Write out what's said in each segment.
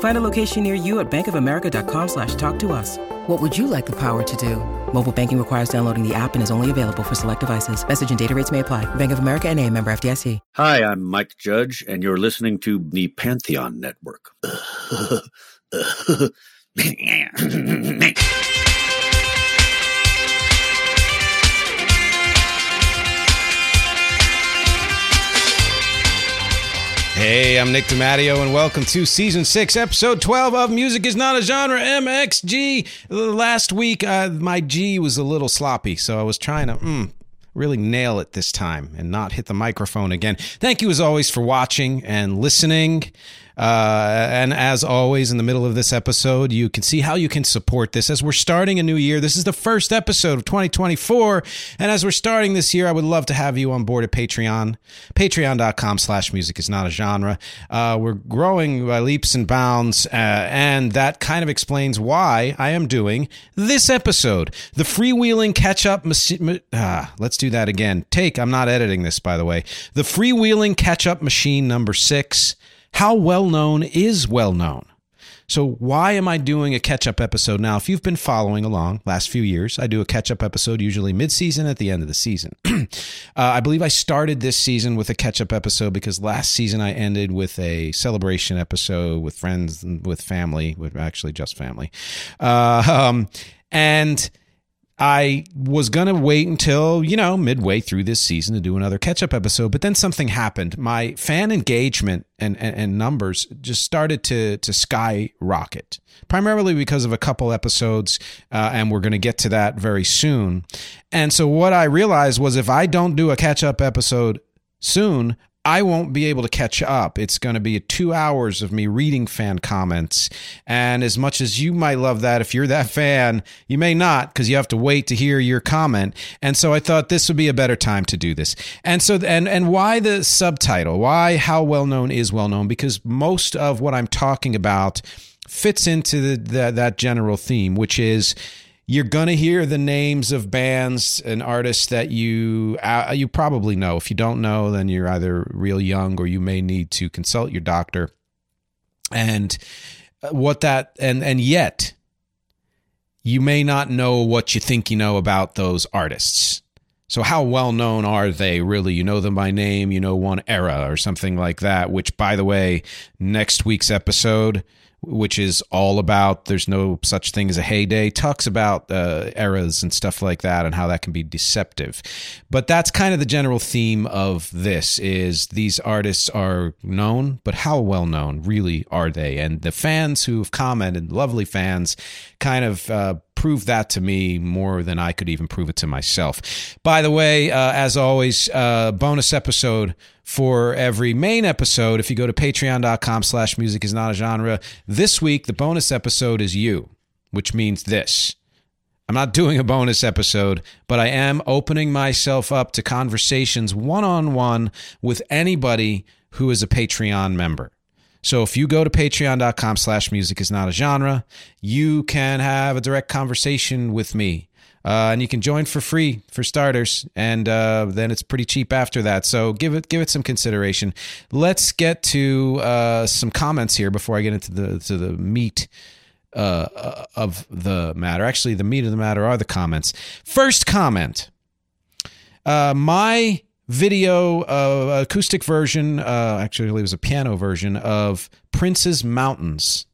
Find a location near you at bankofamerica.com slash talk to us. What would you like the power to do? Mobile banking requires downloading the app and is only available for select devices. Message and data rates may apply. Bank of America and a member FDIC. Hi, I'm Mike Judge, and you're listening to the Pantheon Network. Hey, I'm Nick DiMatteo, and welcome to season six, episode 12 of Music is Not a Genre MXG. Last week, uh, my G was a little sloppy, so I was trying to mm, really nail it this time and not hit the microphone again. Thank you, as always, for watching and listening. Uh, and as always, in the middle of this episode, you can see how you can support this as we're starting a new year. This is the first episode of 2024. And as we're starting this year, I would love to have you on board at Patreon. Patreon.com slash music is not a genre. Uh, we're growing by leaps and bounds. Uh, and that kind of explains why I am doing this episode. The freewheeling catch up. Machi- ah, let's do that again. Take, I'm not editing this, by the way. The freewheeling catch up machine number six. How well known is well known? So, why am I doing a catch up episode now? If you've been following along last few years, I do a catch up episode usually mid season at the end of the season. uh, I believe I started this season with a catch up episode because last season I ended with a celebration episode with friends with family, with actually just family. Uh, um, and I was going to wait until, you know, midway through this season to do another catch up episode, but then something happened. My fan engagement and, and, and, numbers just started to, to skyrocket, primarily because of a couple episodes, uh, and we're going to get to that very soon. And so, what I realized was if I don't do a catch up episode soon, I won't be able to catch up. It's going to be two hours of me reading fan comments. And as much as you might love that, if you're that fan, you may not because you have to wait to hear your comment. And so I thought this would be a better time to do this. And so, and, and why the subtitle? Why how well known is well known? Because most of what I'm talking about fits into the, the, that general theme, which is you're gonna hear the names of bands and artists that you uh, you probably know. If you don't know, then you're either real young or you may need to consult your doctor. And uh, what that and and yet you may not know what you think you know about those artists. So how well known are they really? You know them by name, you know one era or something like that, which by the way, next week's episode which is all about there's no such thing as a heyday, talks about uh, eras and stuff like that and how that can be deceptive. But that's kind of the general theme of this is these artists are known, but how well known really are they? And the fans who've commented, lovely fans, kind of uh, prove that to me more than I could even prove it to myself. By the way, uh, as always, uh, bonus episode for every main episode. If you go to patreon.com slash music is not a genre, this week the bonus episode is you, which means this. I'm not doing a bonus episode, but I am opening myself up to conversations one on one with anybody who is a Patreon member. So if you go to patreon.com slash music is not a genre, you can have a direct conversation with me. Uh, and you can join for free for starters, and uh, then it's pretty cheap after that. So give it give it some consideration. Let's get to uh, some comments here before I get into the to the meat uh, of the matter. Actually, the meat of the matter are the comments. First comment: uh, my video uh, acoustic version uh, actually it was a piano version of prince's mountains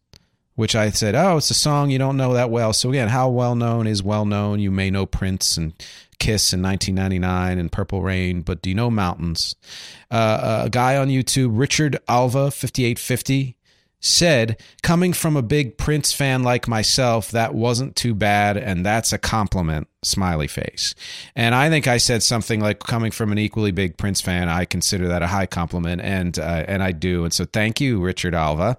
which i said oh it's a song you don't know that well so again how well known is well known you may know prince and Kiss in 1999 and Purple Rain, but do you know Mountains? Uh, a guy on YouTube, Richard Alva, 5850, said, coming from a big Prince fan like myself, that wasn't too bad, and that's a compliment, smiley face. And I think I said something like, coming from an equally big Prince fan, I consider that a high compliment, and uh, and I do. And so thank you, Richard Alva.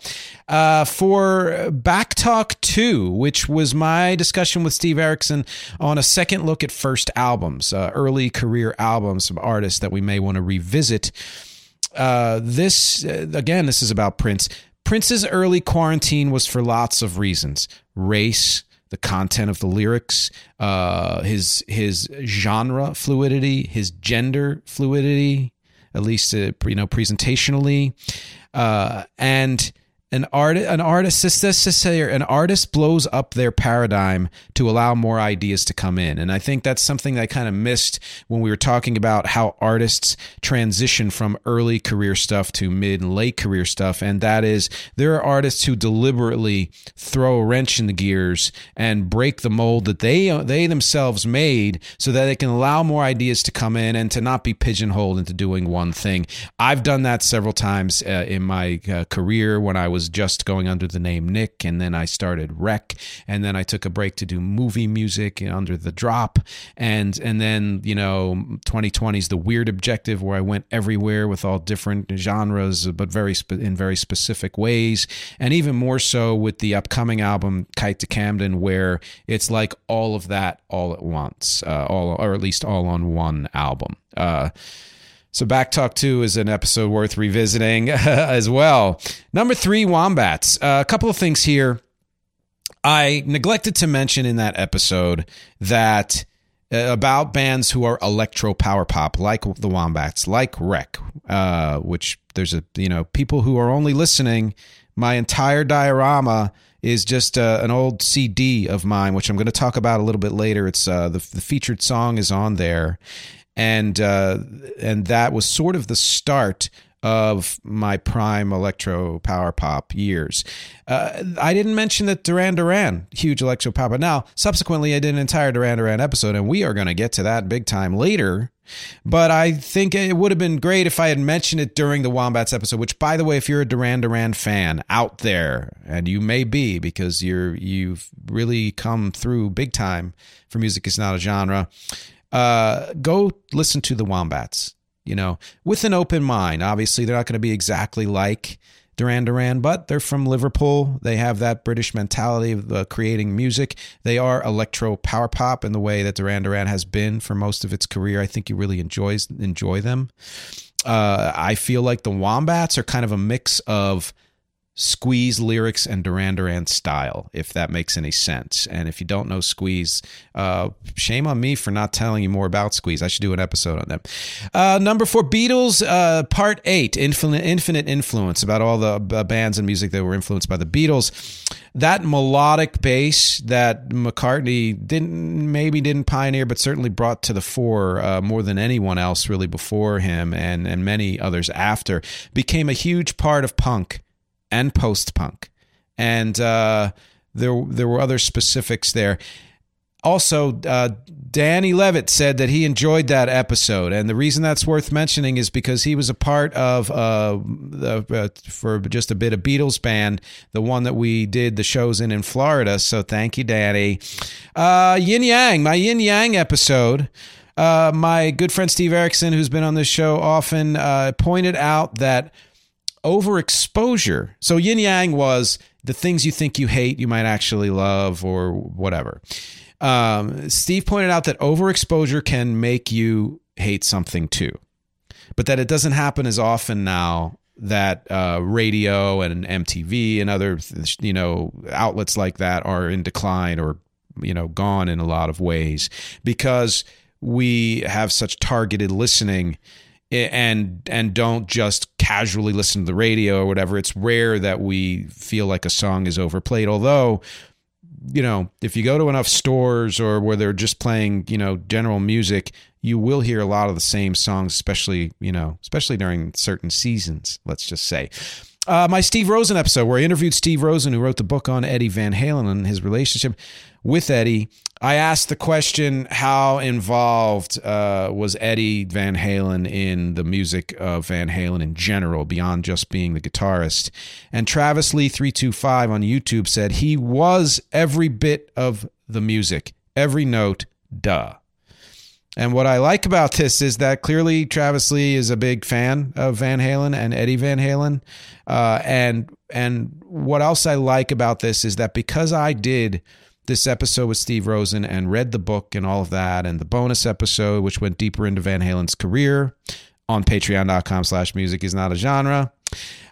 Uh, for Back Talk 2, which was my discussion with Steve Erickson on a second look at first albums, uh, early career albums of artists that we may want to revisit. Uh, this uh, again, this is about Prince. Prince's early quarantine was for lots of reasons. Race, the content of the lyrics, uh, his his genre fluidity, his gender fluidity, at least uh, you know presentationally, uh, and an art an artist say an artist blows up their paradigm to allow more ideas to come in. And i think that's something that i kind of missed when we were talking about how artists transition from early career stuff to mid and late career stuff. And that is there are artists who deliberately throw a wrench in the gears and break the mold that they they themselves made so that they can allow more ideas to come in and to not be pigeonholed into doing one thing. I've done that several times uh, in my uh, career when i was was just going under the name Nick, and then I started Rec, and then I took a break to do movie music under the Drop, and and then you know 2020 is the weird objective where I went everywhere with all different genres, but very spe- in very specific ways, and even more so with the upcoming album Kite to Camden, where it's like all of that all at once, uh, all or at least all on one album. Uh, so Back Talk 2 is an episode worth revisiting as well. Number three, Wombats. Uh, a couple of things here. I neglected to mention in that episode that uh, about bands who are electro power pop, like the Wombats, like Rec, uh, which there's a, you know, people who are only listening. My entire diorama is just uh, an old CD of mine, which I'm going to talk about a little bit later. It's uh, the, the featured song is on there, and uh, and that was sort of the start of my prime electro power pop years. Uh, I didn't mention that Duran Duran, huge electro pop, now subsequently I did an entire Duran Duran episode, and we are going to get to that big time later. But I think it would have been great if I had mentioned it during the Wombats episode. Which, by the way, if you're a Duran Duran fan out there, and you may be because you're you've really come through big time for music is not a genre uh, go listen to the Wombats, you know, with an open mind. Obviously, they're not going to be exactly like Duran Duran, but they're from Liverpool. They have that British mentality of uh, creating music. They are electro power pop in the way that Duran Duran has been for most of its career. I think you really enjoys enjoy them. Uh, I feel like the Wombats are kind of a mix of Squeeze lyrics and Duran Duran style, if that makes any sense. And if you don't know Squeeze, uh, shame on me for not telling you more about Squeeze. I should do an episode on them. Uh, number four, Beatles, uh, part eight, Infinite, Infinite Influence, about all the uh, bands and music that were influenced by the Beatles. That melodic bass that McCartney didn't maybe didn't pioneer, but certainly brought to the fore uh, more than anyone else really before him and and many others after, became a huge part of punk and post punk, and uh, there there were other specifics there. Also, uh, Danny Levitt said that he enjoyed that episode, and the reason that's worth mentioning is because he was a part of uh, the, uh, for just a bit of Beatles band, the one that we did the shows in in Florida. So thank you, Danny. Uh, Yin Yang, my Yin Yang episode. Uh, my good friend Steve Erickson, who's been on this show often, uh, pointed out that overexposure. So yin yang was the things you think you hate, you might actually love, or whatever. Um, Steve pointed out that overexposure can make you hate something too, but that it doesn't happen as often now that uh, radio and MTV and other you know outlets like that are in decline or you know gone in a lot of ways because we have such targeted listening and and don't just casually listen to the radio or whatever. It's rare that we feel like a song is overplayed. Although, you know, if you go to enough stores or where they're just playing, you know, general music, you will hear a lot of the same songs, especially you know, especially during certain seasons. Let's just say. Uh, my Steve Rosen episode where I interviewed Steve Rosen, who wrote the book on Eddie Van Halen and his relationship with Eddie. I asked the question how involved uh, was Eddie Van Halen in the music of Van Halen in general, beyond just being the guitarist. And Travis Lee325 on YouTube said he was every bit of the music, every note, duh. And what I like about this is that clearly Travis Lee is a big fan of Van Halen and Eddie Van Halen. Uh, and and what else I like about this is that because I did this episode with Steve Rosen and read the book and all of that, and the bonus episode which went deeper into Van Halen's career on patreon.com slash music is not a genre.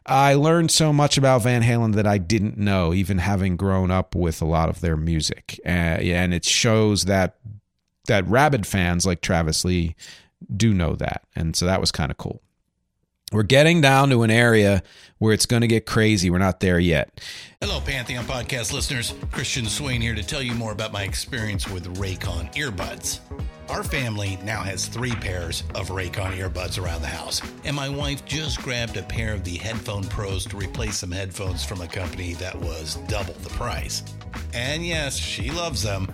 I learned so much about Van Halen that I didn't know, even having grown up with a lot of their music. Uh, and it shows that that rabid fans like Travis Lee do know that. And so that was kind of cool. We're getting down to an area where it's going to get crazy. We're not there yet. Hello, Pantheon podcast listeners. Christian Swain here to tell you more about my experience with Raycon earbuds. Our family now has three pairs of Raycon earbuds around the house, and my wife just grabbed a pair of the Headphone Pros to replace some headphones from a company that was double the price. And yes, she loves them.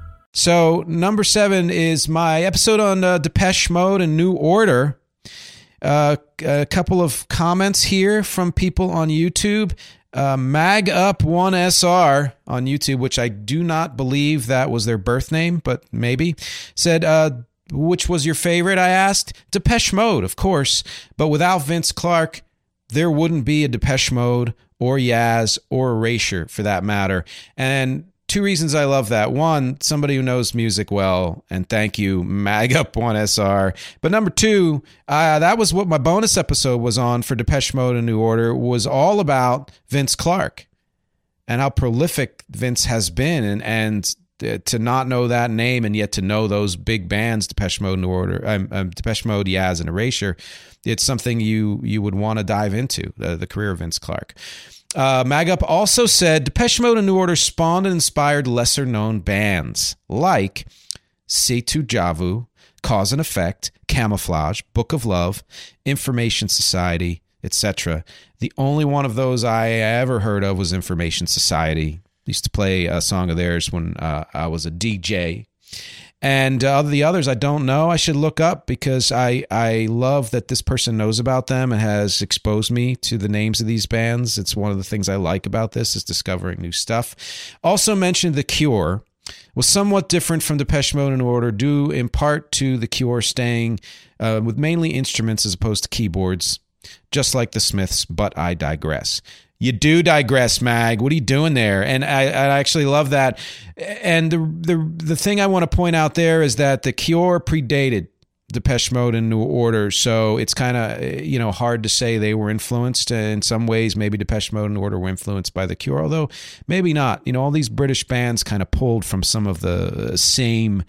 So number seven is my episode on uh, Depeche Mode and New Order. Uh, a couple of comments here from people on YouTube. Uh, Mag Up One SR on YouTube, which I do not believe that was their birth name, but maybe said, uh, "Which was your favorite?" I asked. Depeche Mode, of course, but without Vince Clarke, there wouldn't be a Depeche Mode or Yaz or Erasure for that matter. And two reasons I love that. One, somebody who knows music well, and thank you, Mag Up One SR. But number two, uh, that was what my bonus episode was on for Depeche Mode and New Order was all about Vince Clarke and how prolific Vince has been, and and to not know that name and yet to know those big bands, Depeche Mode, New Order, um, um, Depeche Mode, Yaz, and Erasure, it's something you you would want to dive into the, the career of Vince Clarke. Uh, Magup also said Depeche Mode and New Order spawned and inspired lesser known bands like Cetu Javu, Cause and Effect, Camouflage, Book of Love, Information Society, etc. The only one of those I ever heard of was Information Society. I used to play a song of theirs when uh, I was a DJ. And uh, the others I don't know. I should look up because I I love that this person knows about them and has exposed me to the names of these bands. It's one of the things I like about this is discovering new stuff. Also mentioned The Cure was somewhat different from Depeche Mode in order, due in part to The Cure staying uh, with mainly instruments as opposed to keyboards, just like the Smiths. But I digress you do digress, Mag. What are you doing there? And I, I actually love that. And the, the the thing I want to point out there is that the Cure predated Depeche Mode and New Order, so it's kind of you know hard to say they were influenced. In some ways, maybe Depeche Mode and Order were influenced by The Cure, although maybe not. You know, all these British bands kind of pulled from some of the same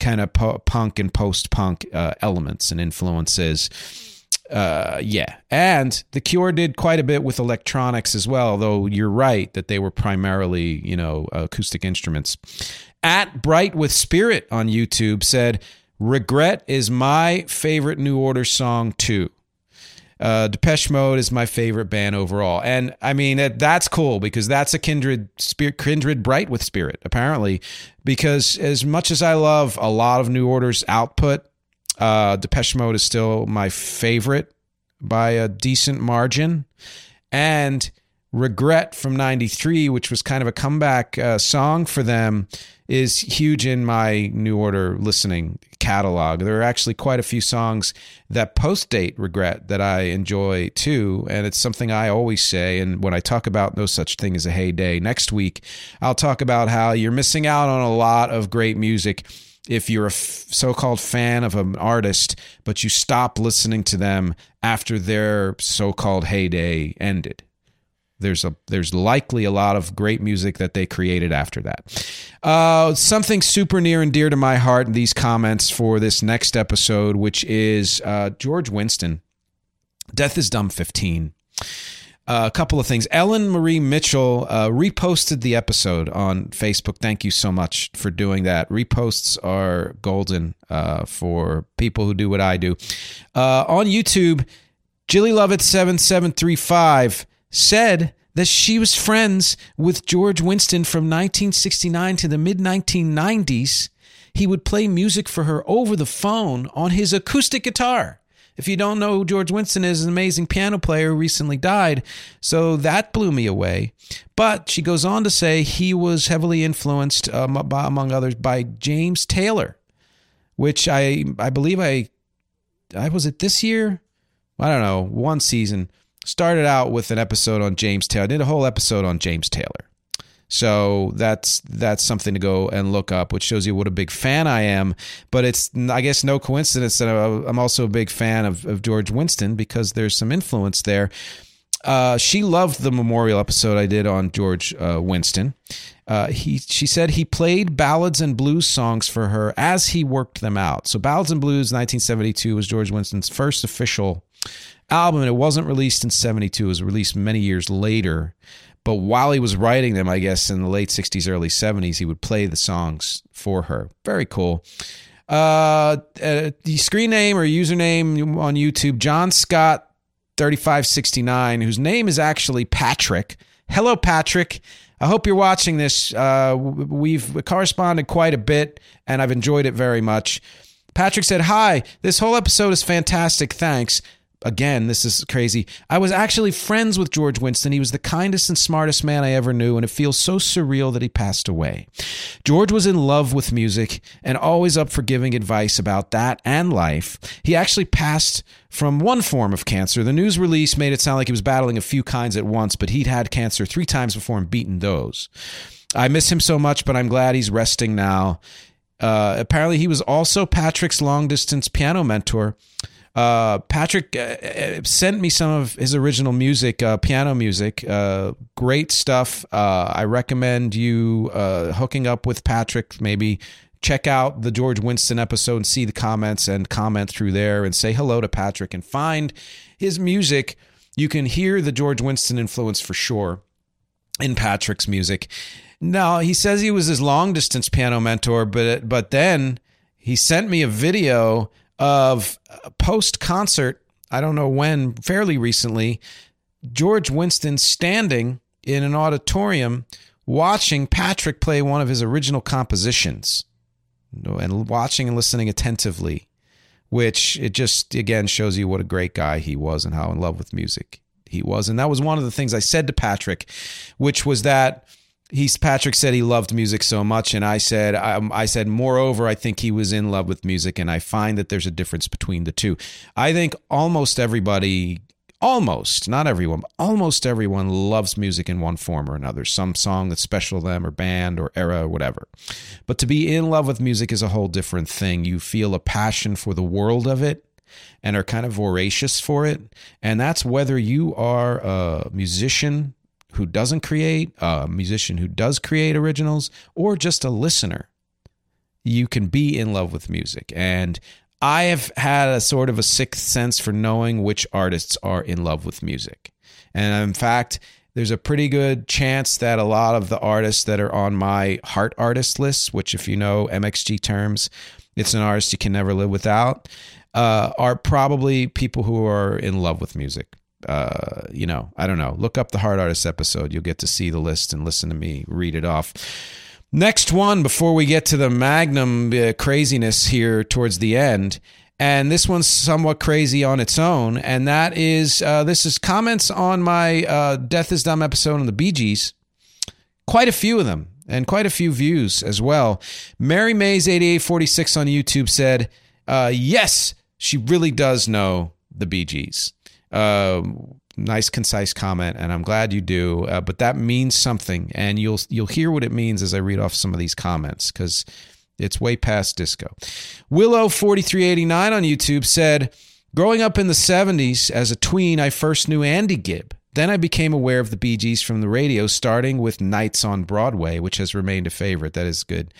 kind of punk and post punk uh, elements and influences. Uh, yeah, and The Cure did quite a bit with electronics as well. Though you're right that they were primarily you know acoustic instruments. At Bright with Spirit on YouTube said Regret is my favorite New Order song too. Uh, Depeche Mode is my favorite band overall, and I mean that that's cool because that's a kindred spirit, kindred bright with spirit apparently. Because as much as I love a lot of New Order's output, uh, Depeche Mode is still my favorite by a decent margin, and Regret from '93, which was kind of a comeback uh, song for them, is huge in my New Order listening catalog. There are actually quite a few songs that post date Regret that I enjoy too. And it's something I always say. And when I talk about no such thing as a heyday next week, I'll talk about how you're missing out on a lot of great music if you're a f- so-called fan of an artist but you stop listening to them after their so-called heyday ended there's a there's likely a lot of great music that they created after that. Uh, something super near and dear to my heart in these comments for this next episode, which is uh, George Winston. Death is Dumb 15. Uh, a couple of things. Ellen Marie Mitchell uh, reposted the episode on Facebook. Thank you so much for doing that. Reposts are golden uh, for people who do what I do. Uh, on YouTube, Jilly Lovett seven seven three five said that she was friends with George Winston from 1969 to the mid 1990s. He would play music for her over the phone on his acoustic guitar. If you don't know who George Winston is, an amazing piano player who recently died. So that blew me away. But she goes on to say he was heavily influenced, um, by, among others, by James Taylor, which I I believe I I was it this year. I don't know, one season started out with an episode on James Taylor. I did a whole episode on James Taylor. So that's that's something to go and look up, which shows you what a big fan I am. But it's I guess no coincidence that I'm also a big fan of, of George Winston because there's some influence there. Uh, she loved the memorial episode I did on George uh, Winston. Uh, he she said he played ballads and blues songs for her as he worked them out. So ballads and blues, 1972 was George Winston's first official album, and it wasn't released in 72. It was released many years later. But while he was writing them, I guess in the late 60s, early 70s, he would play the songs for her. Very cool. Uh, uh the screen name or username on YouTube, John Scott 3569, whose name is actually Patrick. Hello, Patrick. I hope you're watching this. Uh, we've corresponded quite a bit, and I've enjoyed it very much. Patrick said, Hi, this whole episode is fantastic. Thanks again, this is crazy. I was actually friends with George Winston. He was the kindest and smartest man I ever knew, and it feels so surreal that he passed away. George was in love with music and always up for giving advice about that and life. He actually passed from one form of cancer. The news release made it sound like he was battling a few kinds at once, but he'd had cancer three times before and beaten those. I miss him so much, but I'm glad he's resting now. Uh, apparently, he was also Patrick's long distance piano mentor. Uh, Patrick uh, uh, sent me some of his original music, uh, piano music. Uh, great stuff. I recommend you hooking up with Patrick. Maybe check out the George Winston episode and see the comments and comment through there and say hello to Patrick and find his music. You can hear the George Winston influence for sure in Patrick's music. Now he says he was his long distance piano mentor, but but then he sent me a video of post concert, I don't know when, fairly recently, George Winston standing in an auditorium watching Patrick play one of his original compositions and watching and listening attentively, which it just again shows you what a great guy he was and how in love with music he was. And that was one of the things I said to Patrick, which was that he's Patrick said he loved music so much, and I said um, I said moreover I think he was in love with music, and I find that there's a difference between the two. I think almost everybody almost, not everyone, but almost everyone loves music in one form or another, some song that's special to them or band or era or whatever. But to be in love with music is a whole different thing. You feel a passion for the world of it and are kind of voracious for it. And that's whether you are a musician who doesn't create, a musician who does create originals, or just a listener. You can be in love with music. And I have had a sort of a sixth sense for knowing which artists are in love with music. And in fact, there's a pretty good chance that a lot of the artists that are on my heart artist list, which, if you know MXG terms, it's an artist you can never live without, uh, are probably people who are in love with music. Uh, you know, I don't know. Look up the Hard Artist episode. You'll get to see the list and listen to me read it off. Next one, before we get to the Magnum uh, craziness here towards the end, and this one's somewhat crazy on its own, and that is uh, this is comments on my uh, Death is Dumb episode on the Bee Gees. Quite a few of them, and quite a few views as well. Mary Mays eighty eight forty six on YouTube said, uh, "Yes, she really does know the Bee Gees." Uh, nice concise comment and i'm glad you do uh, but that means something and you'll you'll hear what it means as i read off some of these comments because it's way past disco. Willow 4389 on youtube said growing up in the 70s as a tween i first knew andy gibb. Then I became aware of the Bee Gees from the radio, starting with Nights on Broadway, which has remained a favorite. That is good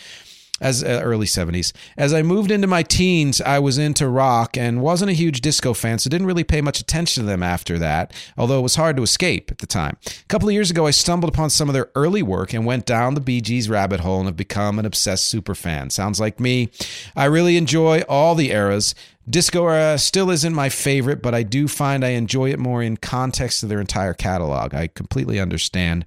as uh, early 70s. As I moved into my teens, I was into rock and wasn't a huge disco fan, so didn't really pay much attention to them after that, although it was hard to escape at the time. A couple of years ago, I stumbled upon some of their early work and went down the Bee Gees rabbit hole and have become an obsessed super fan. Sounds like me. I really enjoy all the eras. Disco era still isn't my favorite, but I do find I enjoy it more in context of their entire catalog. I completely understand.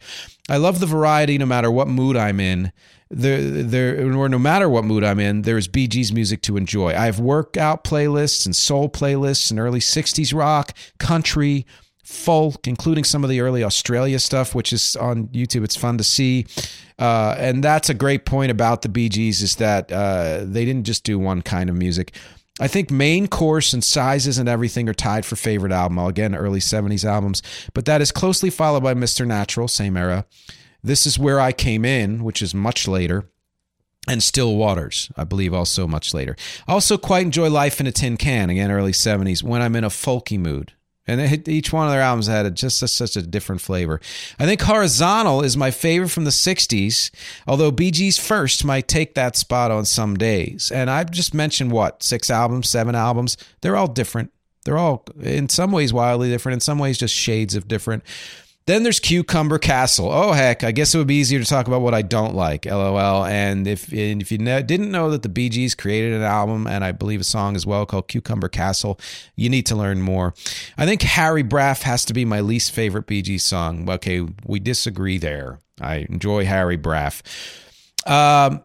I love the variety no matter what mood I'm in there, there, or no matter what mood I'm in, there's Bee Gees music to enjoy. I have workout playlists and soul playlists and early 60s rock, country, folk, including some of the early Australia stuff, which is on YouTube. It's fun to see. Uh, and that's a great point about the Bee Gees is that uh, they didn't just do one kind of music. I think main course and Size Isn't Everything are tied for favorite album. Again, early 70s albums, but that is closely followed by Mr. Natural, same era. This is where I came in, which is much later. And Still Waters, I believe, also much later. Also quite enjoy Life in a Tin Can, again, early 70s, when I'm in a folky mood. And each one of their albums had just a, such a different flavor. I think Horizontal is my favorite from the 60s, although Bee Gees First might take that spot on some days. And I've just mentioned what, six albums, seven albums? They're all different. They're all, in some ways, wildly different, in some ways, just shades of different. Then there's Cucumber Castle. Oh heck, I guess it would be easier to talk about what I don't like. LOL. And if and if you didn't know that the Bee Gees created an album and I believe a song as well called Cucumber Castle, you need to learn more. I think Harry Braff has to be my least favorite Bee Gees song. Okay, we disagree there. I enjoy Harry Braff. Um,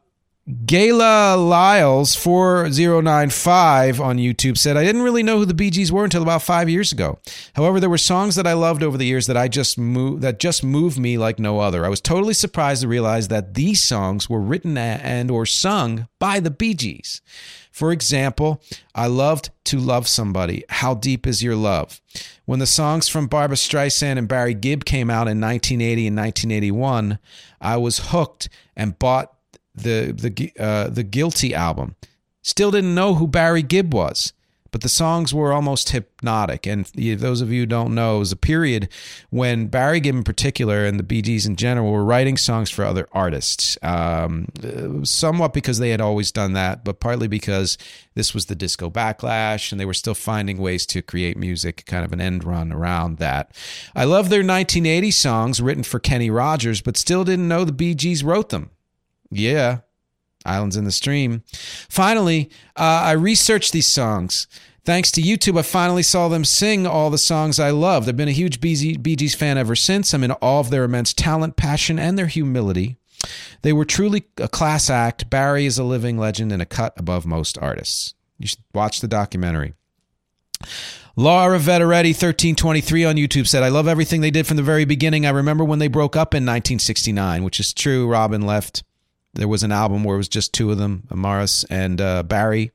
Gayla Lyles 4095 on YouTube said, I didn't really know who the Bee Gees were until about five years ago. However, there were songs that I loved over the years that I just move that just moved me like no other. I was totally surprised to realize that these songs were written and or sung by the Bee Gees. For example, I loved To Love Somebody. How Deep Is Your Love? When the songs from Barbra Streisand and Barry Gibb came out in 1980 and 1981, I was hooked and bought the the uh, the Guilty album. Still didn't know who Barry Gibb was, but the songs were almost hypnotic. And those of you who don't know, it was a period when Barry Gibb, in particular, and the Gees in general, were writing songs for other artists. Um, somewhat because they had always done that, but partly because this was the disco backlash, and they were still finding ways to create music, kind of an end run around that. I love their 1980 songs written for Kenny Rogers, but still didn't know the Gees wrote them. Yeah. Islands in the Stream. Finally, uh, I researched these songs. Thanks to YouTube, I finally saw them sing all the songs I loved. I've been a huge Bee Gees fan ever since. I'm in awe of their immense talent, passion, and their humility. They were truly a class act. Barry is a living legend and a cut above most artists. You should watch the documentary. Laura Vetteretti, 1323 on YouTube said, I love everything they did from the very beginning. I remember when they broke up in 1969, which is true. Robin left there was an album where it was just two of them, Amaris and uh, Barry,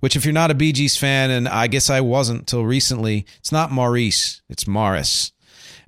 which if you're not a Bee Gees fan, and I guess I wasn't till recently, it's not Maurice, it's Morris.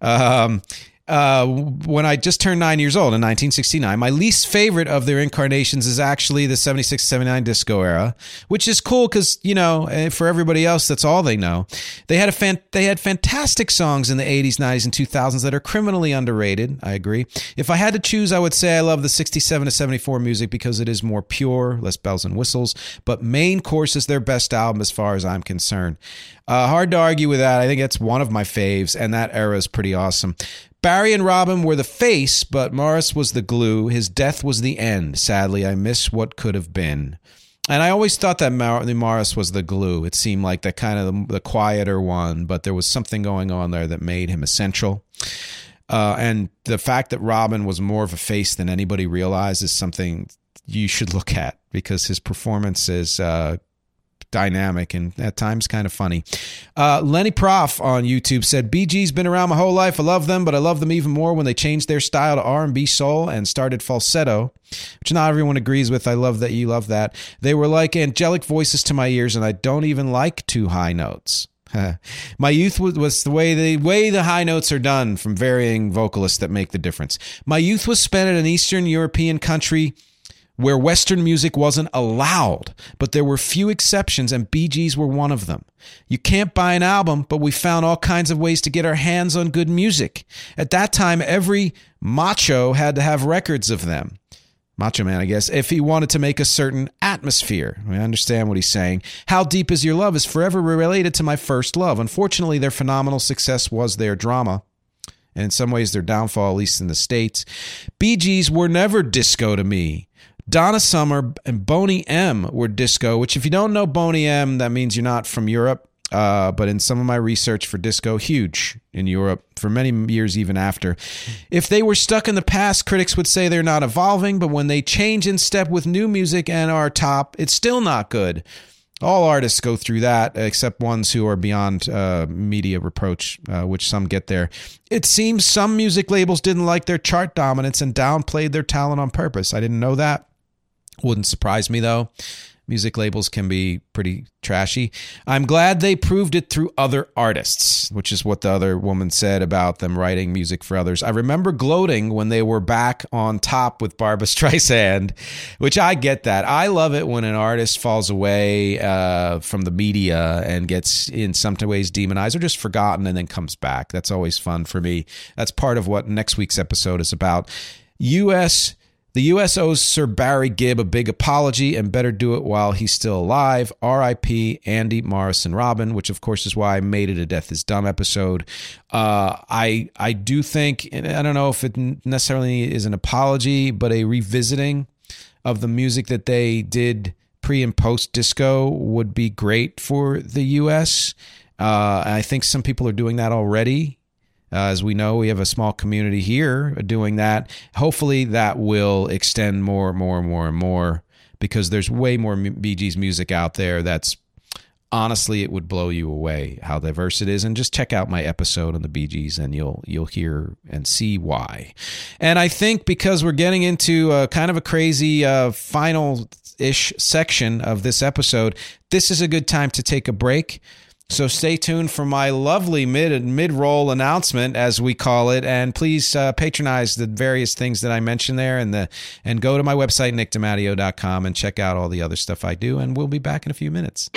Um, uh, when I just turned nine years old in 1969. My least favorite of their incarnations is actually the 76 79 disco era, which is cool because, you know, eh, for everybody else, that's all they know. They had a fan- they had fantastic songs in the 80s, 90s, and 2000s that are criminally underrated. I agree. If I had to choose, I would say I love the 67 to 74 music because it is more pure, less bells and whistles, but Main Course is their best album as far as I'm concerned. Uh, hard to argue with that. I think that's one of my faves, and that era is pretty awesome. Barry and Robin were the face, but Morris was the glue. His death was the end. Sadly, I miss what could have been. And I always thought that Mar- Morris was the glue. It seemed like the kind of the, the, quieter one, but there was something going on there that made him essential. Uh, and the fact that Robin was more of a face than anybody realized is something you should look at because his performance is uh, dynamic and at times kind of funny. Uh, Lenny Prof on YouTube said, "Bee Gees been around my whole life. I love them, but I love them even more when they changed their style to R&B soul and started falsetto, which not everyone agrees with. I love that you love that. They were like angelic voices to my ears, and I don't even like too high notes." My youth was the way the way the high notes are done from varying vocalists that make the difference. My youth was spent in an Eastern European country where Western music wasn't allowed, but there were few exceptions, and Gees were one of them. You can't buy an album, but we found all kinds of ways to get our hands on good music. At that time, every macho had to have records of them. Macho Man, I guess, if he wanted to make a certain atmosphere. I understand what he's saying. How Deep Is Your Love is forever related to my first love. Unfortunately, their phenomenal success was their drama and in some ways their downfall, at least in the States. Gees were never disco to me. Donna Summer and Boney M were disco, which, if you don't know Boney M, that means you're not from Europe. Uh, but in some of my research for disco, huge in Europe for many years, even after. If they were stuck in the past, critics would say they're not evolving, but when they change in step with new music and are top, it's still not good. All artists go through that, except ones who are beyond uh, media reproach, uh, which some get there. It seems some music labels didn't like their chart dominance and downplayed their talent on purpose. I didn't know that. Wouldn't surprise me though. Music labels can be pretty trashy. I'm glad they proved it through other artists, which is what the other woman said about them writing music for others. I remember gloating when they were back on top with Barbra Streisand, which I get that. I love it when an artist falls away uh, from the media and gets in some ways demonized or just forgotten and then comes back. That's always fun for me. That's part of what next week's episode is about. U.S. The U.S. owes Sir Barry Gibb a big apology and better do it while he's still alive. R.I.P. Andy Morrison Robin, which of course is why I made it a Death is Dumb episode. Uh, I I do think I don't know if it necessarily is an apology, but a revisiting of the music that they did pre and post disco would be great for the U.S. Uh, I think some people are doing that already. Uh, as we know, we have a small community here doing that. Hopefully, that will extend more and more and more and more because there's way more Bee Gees music out there that's honestly it would blow you away how diverse it is. And just check out my episode on the Bee Gees, and you'll you'll hear and see why. And i think because we're getting into a, kind of a crazy uh, final ish section of this episode this is a good time to take a break so stay tuned for my lovely mid mid roll announcement, as we call it, and please uh, patronize the various things that I mentioned there, and the and go to my website nickdematteo.com and check out all the other stuff I do, and we'll be back in a few minutes.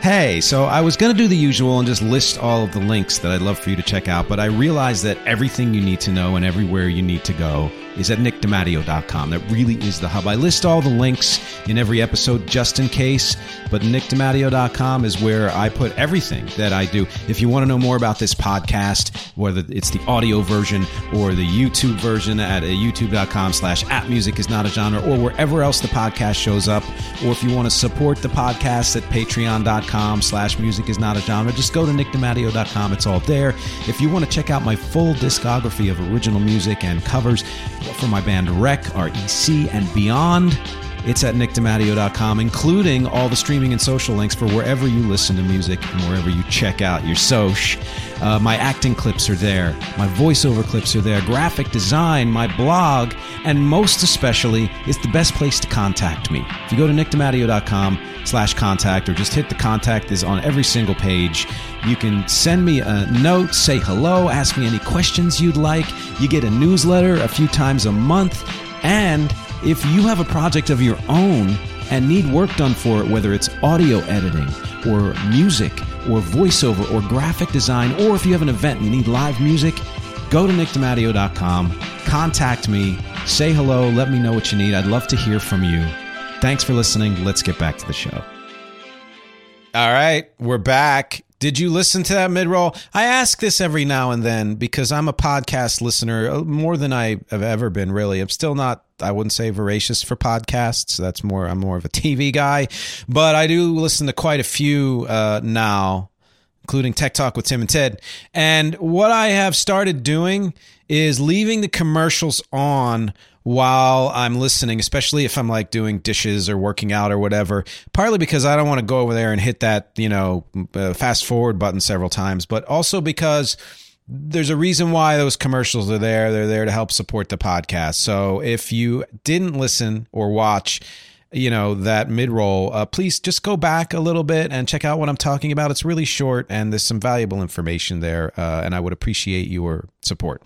Hey, so I was going to do the usual and just list all of the links that I'd love for you to check out, but I realized that everything you need to know and everywhere you need to go is at nickdematteo.com. That really is the hub. I list all the links in every episode just in case, but nickdematteo.com is where I put everything that I do. If you want to know more about this podcast, whether it's the audio version or the YouTube version at uh, youtube.com slash at music is not a genre or wherever else the podcast shows up, or if you want to support the podcast at patreon.com slash music is not a genre, just go to nickdematteo.com. It's all there. If you want to check out my full discography of original music and covers, for my band Rec, REC, and beyond. It's at nickdematteo.com, including all the streaming and social links for wherever you listen to music and wherever you check out your soch. Uh, my acting clips are there, my voiceover clips are there, graphic design, my blog, and most especially, it's the best place to contact me. If you go to nickdematteo.com slash contact or just hit the contact is on every single page, you can send me a note, say hello, ask me any questions you'd like. You get a newsletter a few times a month, and if you have a project of your own and need work done for it, whether it's audio editing or music or voiceover or graphic design, or if you have an event and you need live music, go to nickdematteo.com, contact me, say hello, let me know what you need. I'd love to hear from you. Thanks for listening. Let's get back to the show. All right, we're back. Did you listen to that mid roll? I ask this every now and then because I'm a podcast listener uh, more than I have ever been, really. I'm still not, I wouldn't say voracious for podcasts. That's more, I'm more of a TV guy, but I do listen to quite a few uh, now, including Tech Talk with Tim and Ted. And what I have started doing is leaving the commercials on while I'm listening, especially if I'm like doing dishes or working out or whatever. Partly because I don't want to go over there and hit that, you know, uh, fast forward button several times, but also because there's a reason why those commercials are there. They're there to help support the podcast. So if you didn't listen or watch, you know that mid roll uh, please just go back a little bit and check out what i'm talking about it's really short and there's some valuable information there uh, and i would appreciate your support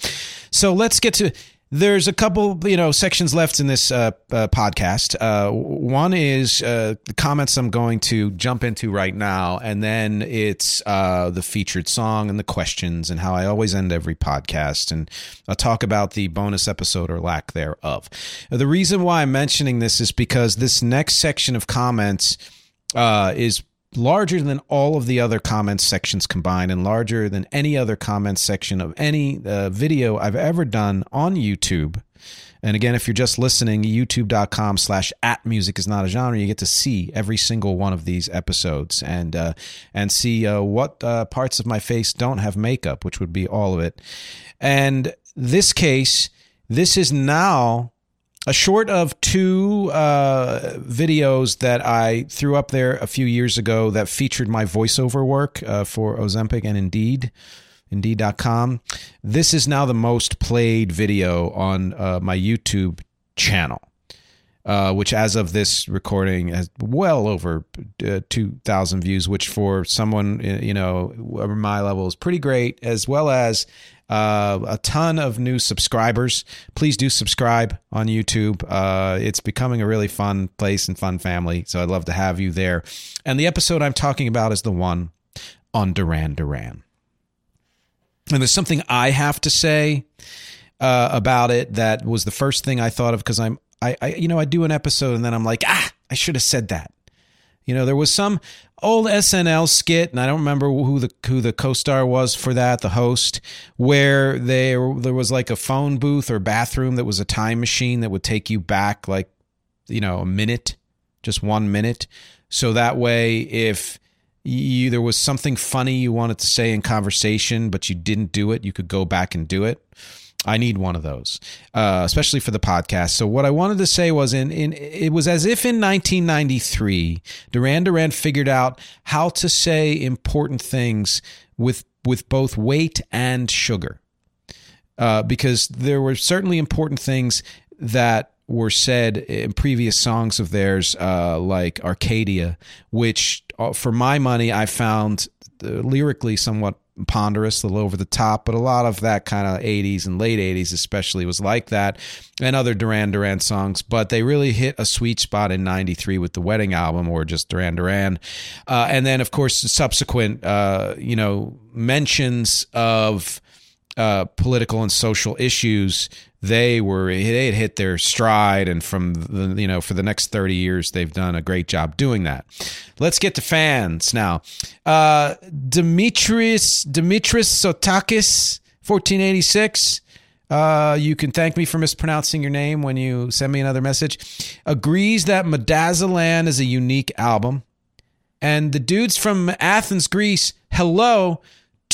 so let's get to there's a couple, you know, sections left in this uh, uh, podcast. Uh, one is uh, the comments I'm going to jump into right now, and then it's uh, the featured song and the questions, and how I always end every podcast, and I'll talk about the bonus episode or lack thereof. The reason why I'm mentioning this is because this next section of comments uh, is larger than all of the other comments sections combined and larger than any other comments section of any uh, video I've ever done on YouTube. And again, if you're just listening, youtube.com slash at music is not a genre, you get to see every single one of these episodes and uh, and see uh, what uh, parts of my face don't have makeup, which would be all of it. And this case, this is now a short of two uh, videos that I threw up there a few years ago that featured my voiceover work uh, for Ozempic and Indeed, Indeed.com. This is now the most played video on uh, my YouTube channel. Uh, which, as of this recording, has well over uh, 2,000 views, which for someone, you know, my level is pretty great, as well as uh, a ton of new subscribers. Please do subscribe on YouTube. Uh, it's becoming a really fun place and fun family. So I'd love to have you there. And the episode I'm talking about is the one on Duran Duran. And there's something I have to say uh, about it that was the first thing I thought of because I'm, I, I, you know, I do an episode and then I'm like, ah, I should have said that. You know, there was some old SNL skit, and I don't remember who the who the co-star was for that, the host, where there there was like a phone booth or bathroom that was a time machine that would take you back like, you know, a minute, just one minute, so that way if you, there was something funny you wanted to say in conversation, but you didn't do it, you could go back and do it. I need one of those, uh, especially for the podcast. So what I wanted to say was, in in it was as if in 1993, Duran Duran figured out how to say important things with with both weight and sugar, uh, because there were certainly important things that were said in previous songs of theirs, uh, like Arcadia, which, uh, for my money, I found uh, lyrically somewhat ponderous, a little over the top, but a lot of that kind of 80s and late 80s especially was like that, and other Duran Duran songs. But they really hit a sweet spot in 93 with the Wedding album or just Duran Duran. Uh, and then, of course, subsequent, uh, you know, mentions of uh, political and social issues they were they had hit their stride and from the you know for the next 30 years they've done a great job doing that let's get to fans now uh demetrius demetrius sotakis 1486 uh, you can thank me for mispronouncing your name when you send me another message. Agrees that Medazzaland is a unique album. And the dudes from Athens, Greece, hello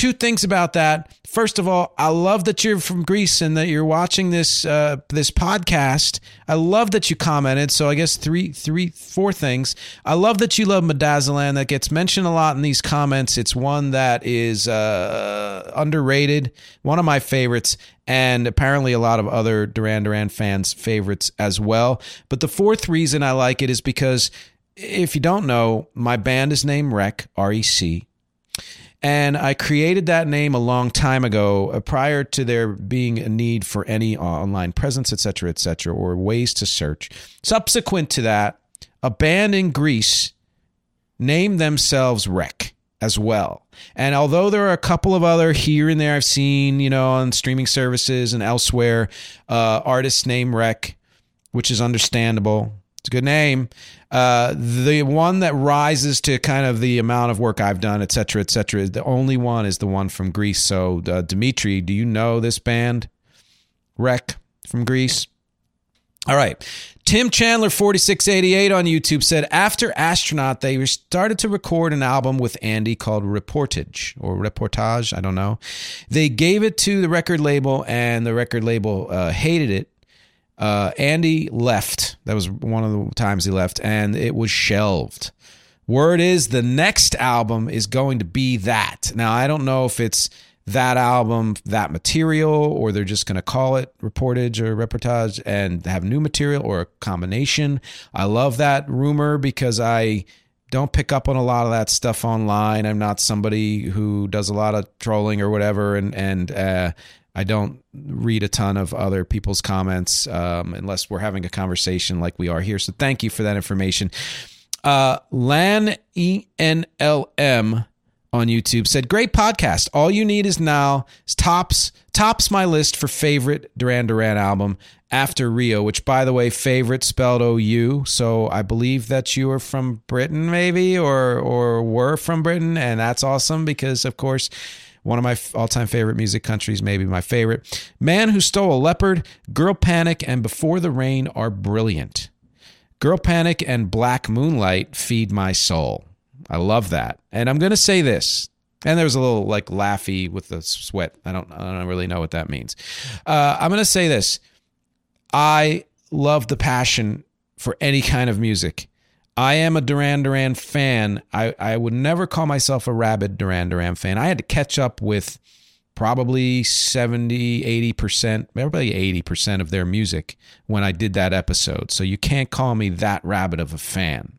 two things about that. First of all, I love that you're from Greece and that you're watching this uh, this podcast. I love that you commented. So I guess three, three, four things. I love that you love Medazzaland. That gets mentioned a lot in these comments. It's one that is uh, underrated. One of my favorites, and apparently a lot of other Duran Duran fans' favorites as well. But the fourth reason I like it is because if you don't know, my band is named Rec R E C and I created that name a long time ago, uh, prior to there being a need for any online presence, et cetera, et cetera, or ways to search. Subsequent to that, a band in Greece named themselves Rec as well. And although there are a couple of other here and there I've seen, you know, on streaming services and elsewhere, uh, artists named Rec, which is understandable. It's a good name. Uh, the one that rises to kind of the amount of work I've done, et cetera, et cetera, the only one is the one from Greece. So, uh, Dimitri, do you know this band? Rec from Greece? All right. Tim Chandler 4688 on YouTube said after Astronaut they started to record an album with Andy called Reportage or Reportage, I don't know. They gave it to the record label and the record label uh, hated it uh, Andy left. That was one of the times he left, and it was shelved. Word is the next album is going to be that. Now, I don't know if it's that album, that material, or they're just going to call it reportage or reportage and have new material or a combination. I love that rumor because I don't pick up on a lot of that stuff online. I'm not somebody who does a lot of trolling or whatever, and and uh, I don't read a ton of other people's comments um, unless we're having a conversation like we are here. So thank you for that information. Uh, Lan E N L M on YouTube said, "Great podcast. All you need is now tops tops my list for favorite Duran Duran album after Rio, which by the way, favorite spelled O U. So I believe that you are from Britain, maybe, or or were from Britain, and that's awesome because of course." One of my all time favorite music countries, maybe my favorite. Man Who Stole a Leopard, Girl Panic, and Before the Rain are brilliant. Girl Panic and Black Moonlight feed my soul. I love that. And I'm going to say this. And there was a little like laughy with the sweat. I don't, I don't really know what that means. Uh, I'm going to say this. I love the passion for any kind of music. I am a Duran Duran fan. I, I would never call myself a rabid Duran Duran fan. I had to catch up with probably 70, 80%, probably 80% of their music when I did that episode. So you can't call me that rabid of a fan.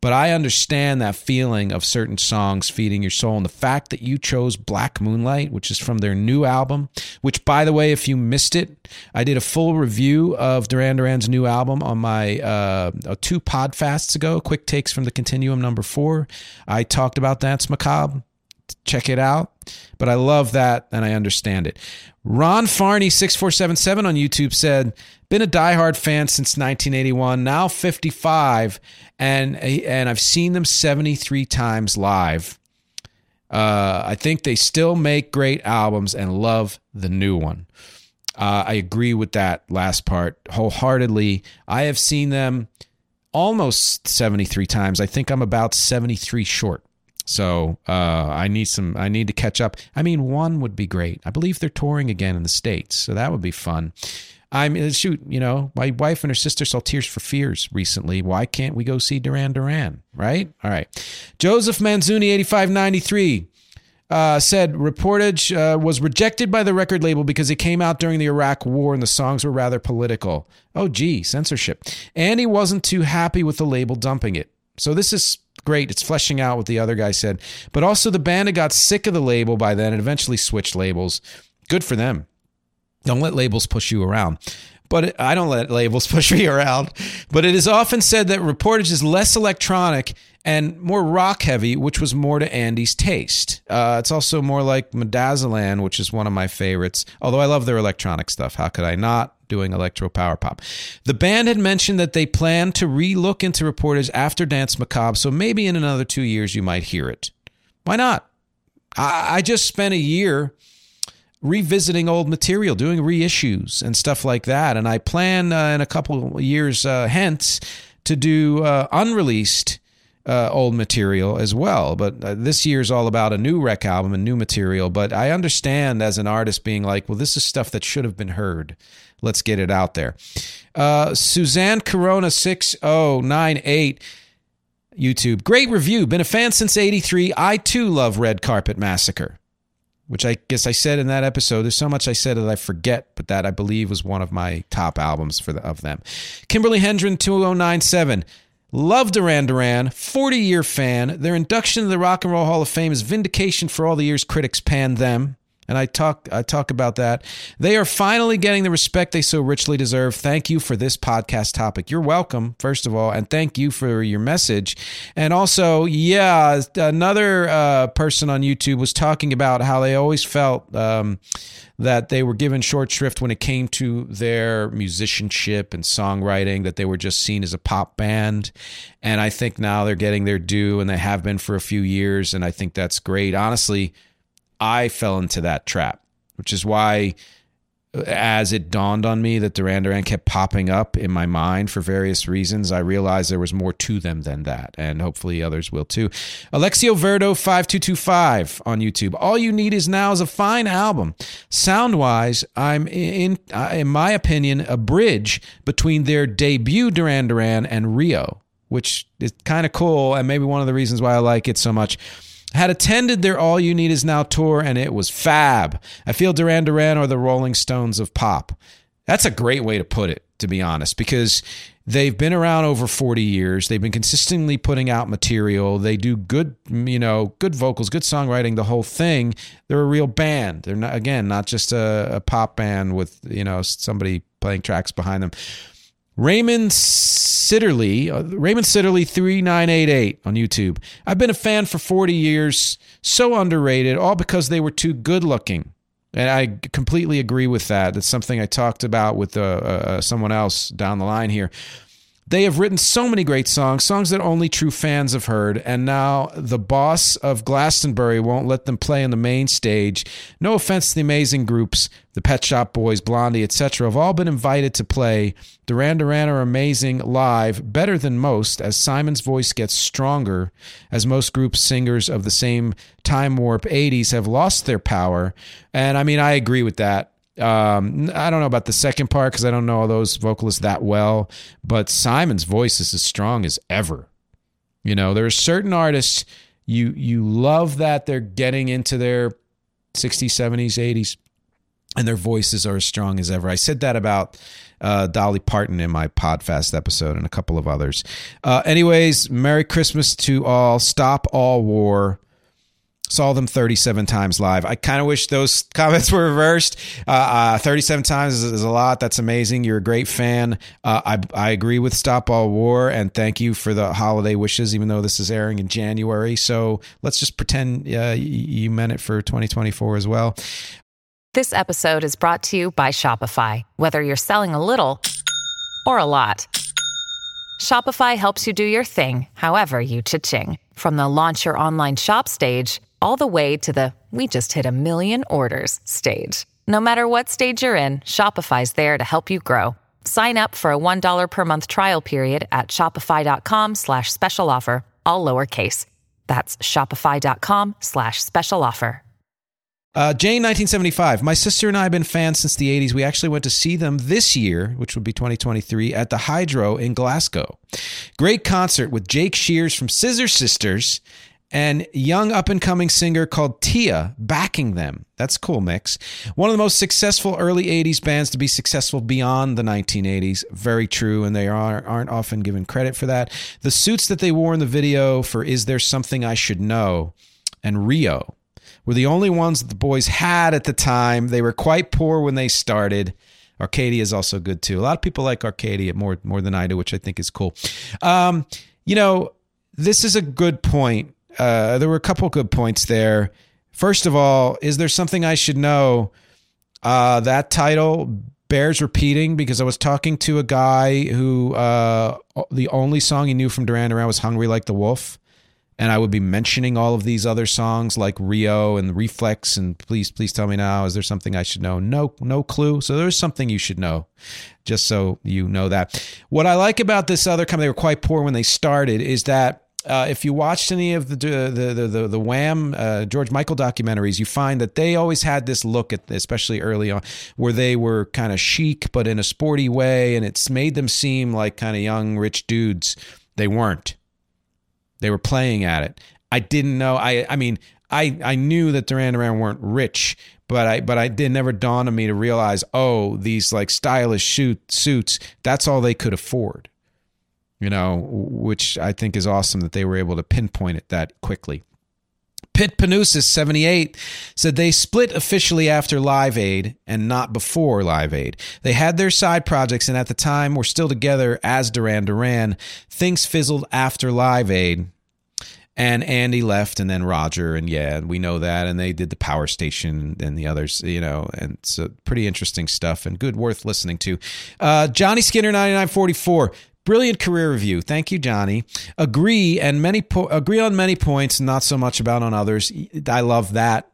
But I understand that feeling of certain songs feeding your soul. And the fact that you chose Black Moonlight, which is from their new album, which, by the way, if you missed it, I did a full review of Duran Duran's new album on my uh, two podfasts ago, Quick Takes from the Continuum number four. I talked about Danse Macabre. Check it out. But I love that and I understand it. Ron Farney, 6477 on YouTube said, been a diehard fan since 1981, now 55, and and I've seen them 73 times live. Uh, I think they still make great albums and love the new one. Uh, I agree with that last part wholeheartedly. I have seen them almost 73 times. I think I'm about 73 short. So uh, I need some. I need to catch up. I mean, one would be great. I believe they're touring again in the states, so that would be fun. I'm uh, shoot. You know, my wife and her sister saw Tears for Fears recently. Why can't we go see Duran Duran? Right? All right. Joseph Manzuni, eighty five ninety three. Uh, said reportage uh, was rejected by the record label because it came out during the Iraq War and the songs were rather political. Oh, gee, censorship. And he wasn't too happy with the label dumping it. So this is great. It's fleshing out what the other guy said. But also, the band had got sick of the label by then and eventually switched labels. Good for them. Don't let labels push you around. But I don't let labels push me around. But it is often said that Reportage is less electronic and more rock heavy, which was more to Andy's taste. Uh, it's also more like Medazzaland, which is one of my favorites. Although I love their electronic stuff. How could I not? Doing electro power pop. The band had mentioned that they plan to re-look into Reportage after Danse Macabre, so maybe in another two years you might hear it. Why not? I, I just spent a year revisiting old material, doing reissues and stuff like that. And I plan uh, in a couple years uh, hence to do uh, unreleased uh, old material as well. But uh, this is all about a new rec album and new material. But I understand as an artist being like, well, this is stuff that should have been heard. Let's get it out there. Uh, Suzanne Corona 6098 YouTube. Great review. Been a fan since 83. I too love Red Carpet Massacre, which I guess I said in that episode. There's so much I said that I forget, but that I believe was one of my top albums for the, of them. Kimberly Hendren 2097. Love Duran Duran, 40 year fan. Their induction to the Rock and Roll Hall of Fame is vindication for all the years critics panned them and I talk I talk about that. They are finally getting the respect they so richly deserve. Thank you for this podcast topic. You're welcome, first of all, and thank you for your message. And also, yeah, another uh, person on YouTube was talking about how they always felt um, that they were given short shrift when it came to their musicianship and songwriting. That they were just seen as a pop band, and I think now they're getting their due, and they have been for a few years, and I think that's great. Honestly I fell into that trap, which is why as it dawned on me that Duran Duran kept popping up in my mind for various reasons, I realized there was more to them than that, and hopefully others will too. Alexio Verdo five two two five on YouTube. All you need is now is a fine album. Sound wise, I'm in in my opinion a bridge between their debut Duran Duran and Rio, which is kind of cool, and maybe one of the reasons why I like it so much had attended their All You Need Is Now tour, and it was fab. I feel Duran Duran are the Rolling Stones of pop. That's a great way to put it, to be honest, because they've been around over 40 years. They've been consistently putting out material. They do good, you know, good vocals, good songwriting, the whole thing. They're a real band. They're not, again, not just a, a pop band with, you know, somebody playing tracks behind them. Raymond Sitterly, uh, Raymond Sitterly 3988 on YouTube. I've been a fan for 40 years, so underrated, all because they were too good looking. And I completely agree with that. That's something I talked about with uh, uh, someone else down the line here. They have written so many great songs, songs that only true fans have heard, and now the boss of Glastonbury won't let them play on the main stage. No offense to the amazing groups, the Pet Shop Boys, Blondie, etc., have all been invited to play. Duran Duran are amazing live, better than most, as Simon's voice gets stronger, as most group singers of the same time warp 80s have lost their power. And I mean, I agree with that. Um, I don't know about the second part because I don't know all those vocalists that well, but Simon's voice is as strong as ever. You know, there are certain artists you you love that they're getting into their 60s, 70s, 80s, and their voices are as strong as ever. I said that about uh, Dolly Parton in my Podfast episode and a couple of others. Uh, anyways, Merry Christmas to all. Stop all war. Saw them 37 times live. I kind of wish those comments were reversed. Uh, uh, 37 times is, is, a lot. That's amazing. You're a great fan. Uh, I, I agree with Stop All War and thank you for the holiday wishes, even though this is airing in January. So let's just pretend uh, you meant it for 2024 as well. This episode is brought to you by Shopify. Whether you're selling a little or a lot, Shopify helps you do your thing, however you cha-ching. From the launch your online shop stage all the way to the we just hit a million orders stage. No matter what stage you're in, Shopify's there to help you grow. Sign up for a $1 per month trial period at shopify.com slash special offer, all lowercase. That's shopify.com slash special offer. Uh, Jane, 1975. My sister and I have been fans since the 80s. We actually went to see them this year, which would be 2023, at the Hydro in Glasgow. Great concert with Jake Shears from Scissor Sisters and young up and coming singer called Tia backing them. That's cool mix. One of the most successful early 80s bands to be successful beyond the 1980s. Very true, and they are, aren't often given credit for that. The suits that they wore in the video for Is There Something I Should Know and Rio were the only ones that the boys had at the time. They were quite poor when they started. Arcadia is also good too. A lot of people like Arcadia more more than I do, which I think is cool. Um, you know, this is a good point uh, there were a couple good points there. First of all, is there something I should know? Uh, that title bears repeating because I was talking to a guy who uh, the only song he knew from Duran Duran was "Hungry Like the Wolf," and I would be mentioning all of these other songs like Rio and Reflex and please, please tell me now, is there something I should know? No, no clue. So there's something you should know, just so you know that. What I like about this other company, they were quite poor when they started, is that uh, if you watched any of the the the the, the Wham uh, George Michael documentaries, you find that they always had this look at, especially early on, where they were kind of chic but in a sporty way, and it's made them seem like kind of young rich dudes. They weren't. They were playing at it. I didn't know. I I mean, I I knew that Duran Duran weren't rich, but I but I did never dawn on me to realize, oh, these like stylish shoot suits, that's all they could afford. You know, which I think is awesome that they were able to pinpoint it that quickly. Pit Panusis, 78, said they split officially after Live Aid and not before Live Aid. They had their side projects and at the time were still together as Duran Duran. Things fizzled after Live Aid and Andy left, and then Roger, and yeah, we know that, and they did the Power Station and the others, you know, and so pretty interesting stuff and good, worth listening to. Uh, Johnny Skinner, ninety nine forty four. Brilliant career review. Thank you, Johnny. Agree and many po- agree on many points, not so much about on others. I love that.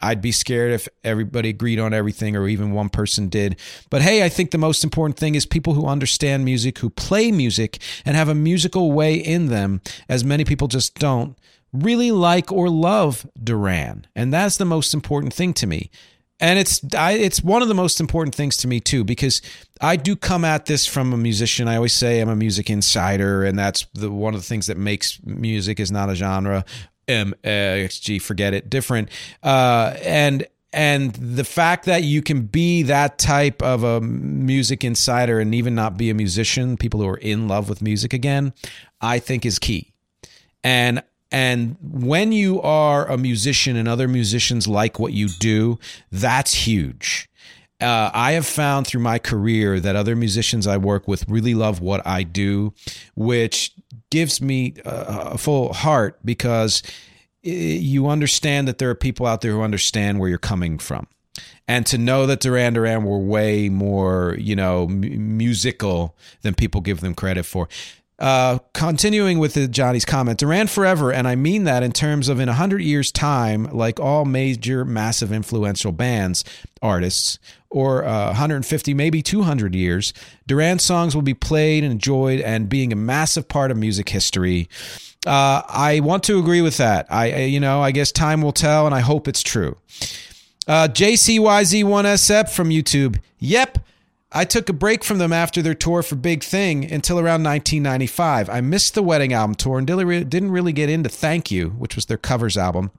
I'd be scared if everybody agreed on everything or even one person did. But hey, I think the most important thing is people who understand music, who play music and have a musical way in them, as many people just don't, really like or love Duran. And that's the most important thing to me. And it's I, it's one of the most important things to me too because I do come at this from a musician. I always say I'm a music insider, and that's the one of the things that makes music is not a genre MXG, forget it, different. Uh, and and the fact that you can be that type of a music insider and even not be a musician, people who are in love with music again, I think is key. And and when you are a musician and other musicians like what you do, that's huge. Uh, I have found through my career that other musicians I work with really love what I do, which gives me a full heart because you understand that there are people out there who understand where you're coming from. And to know that Duran Duran were way more, you know, m- musical than people give them credit for. Uh, continuing with the Johnny's comment, Duran forever, and I mean that in terms of in hundred years' time, like all major, massive, influential bands, artists, or uh, 150, maybe 200 years, Duran songs will be played and enjoyed and being a massive part of music history. Uh, I want to agree with that. I, you know, I guess time will tell, and I hope it's true. Uh, JCYZ1SF from YouTube. Yep. I took a break from them after their tour for Big Thing until around 1995. I missed the Wedding album tour and didn't really get into Thank You, which was their covers album.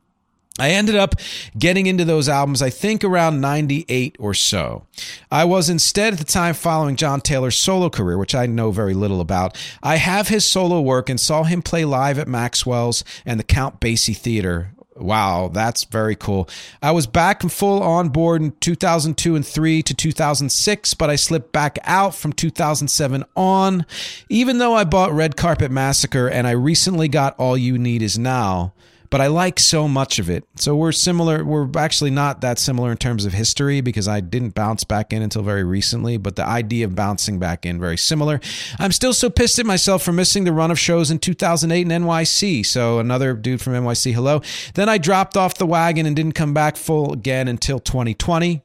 I ended up getting into those albums, I think around 98 or so. I was instead at the time following John Taylor's solo career, which I know very little about. I have his solo work and saw him play live at Maxwell's and the Count Basie Theater. Wow, that's very cool. I was back and full on board in 2002 and 3 to 2006, but I slipped back out from 2007 on. Even though I bought Red Carpet Massacre and I recently got All You Need Is Now, but I like so much of it. So we're similar. We're actually not that similar in terms of history because I didn't bounce back in until very recently, but the idea of bouncing back in very similar. I'm still so pissed at myself for missing the run of shows in 2008 in NYC. So another dude from NYC, hello. Then I dropped off the wagon and didn't come back full again until 2020.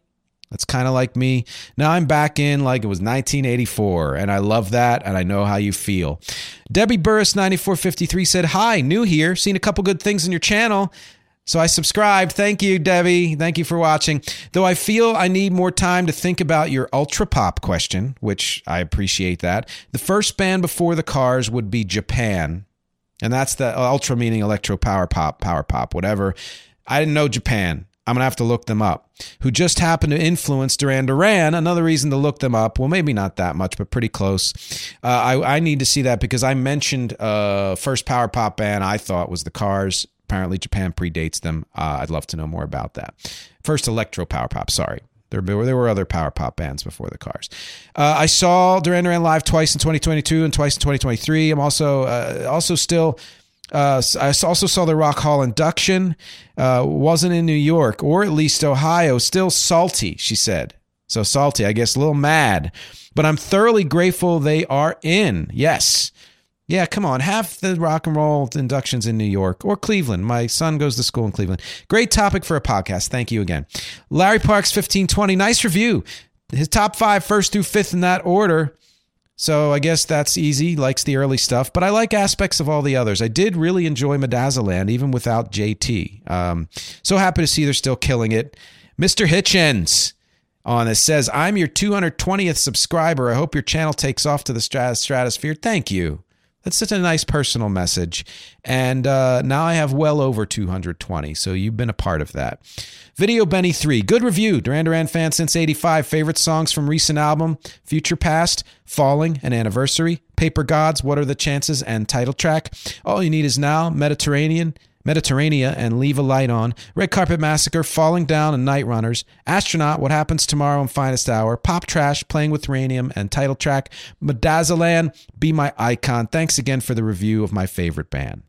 That's kind of like me. Now I'm back in like it was 1984, and I love that, and I know how you feel. Debbie Burris 9453 said, Hi, new here. Seen a couple good things in your channel. So I subscribed. Thank you, Debbie. Thank you for watching. Though I feel I need more time to think about your ultra pop question, which I appreciate that. The first band before the Cars would be Japan. And that's the ultra meaning electro power pop, power pop, whatever. I didn't know Japan. I'm going to have to look them up, who just happened to influence Duran Duran. Another reason to look them up. Well, maybe not that much, but pretty close. Uh, I, I need to see that because I mentioned uh, first power pop band I thought was the Cars. Apparently, Japan predates them. Uh, I'd love to know more about that. First electro power pop, sorry. There, were, there were other power pop bands before the Cars. Uh, I saw Duran Duran live twice in 2022 and twice in 2023. I'm also uh, also still uh, I also saw the Rock Hall induction. Uh, wasn't in New York or at least Ohio. Still salty, she said. So salty, I guess, a little mad. But I'm thoroughly grateful they are in. Yes. Yeah, come on. Half the rock and roll inductions in New York or Cleveland. My son goes to school in Cleveland. Great topic for a podcast. Thank you again. Larry Parks, 1520. Nice review. His top five, first through fifth in that order. So I guess that's easy, likes the early stuff, but I like aspects of all the others. I did really enjoy Medazzaland, even without JT. Um, so happy to see they're still killing it. Mr. Hitchens on this says, I'm your 220th subscriber. I hope your channel takes off to the stratosphere. Thank you. That's such a nice personal message. And uh, now I have well over 220. So you've been a part of that. Video Benny 3. Good review. Duran Duran fan since 85. Favorite songs from recent album Future Past, Falling, and Anniversary. Paper Gods, What Are the Chances, and title track. All You Need Is Now, Mediterranean, Mediterranea and Leave a Light On, Red Carpet Massacre, Falling Down and Night Runners, Astronaut, What Happens Tomorrow and Finest Hour, Pop Trash, Playing with Uranium, and title track, Medazzaland, Be My Icon. Thanks again for the review of my favorite band.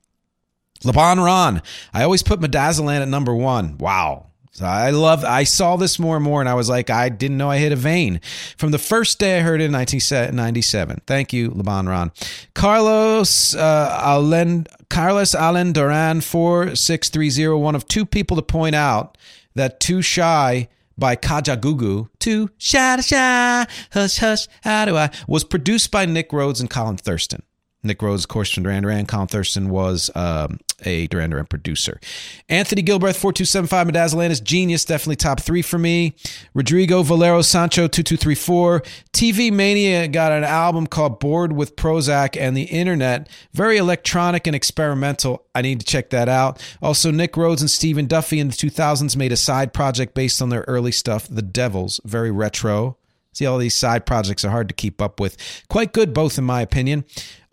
Laban Ron, I always put Medazzaland at number one. Wow. So I love. I saw this more and more, and I was like, I didn't know I hit a vein from the first day I heard it in 1997. Thank you, Laban Ron. Carlos uh, Alen, Carlos Allen Duran four six three zero. One of two people to point out that "Too Shy" by Kajagoogoo, "Too Shy to Shy," hush hush, how do I was produced by Nick Rhodes and Colin Thurston. Nick Rhodes, of course, from Duran Duran. Colin Thurston was um, a Duran Duran producer. Anthony Gilbreth, 4275 Medazzaland is genius. Definitely top three for me. Rodrigo Valero Sancho, 2234. TV Mania got an album called Bored with Prozac and the Internet. Very electronic and experimental. I need to check that out. Also, Nick Rhodes and Stephen Duffy in the 2000s made a side project based on their early stuff, The Devils. Very retro. See, all these side projects are hard to keep up with. Quite good, both, in my opinion.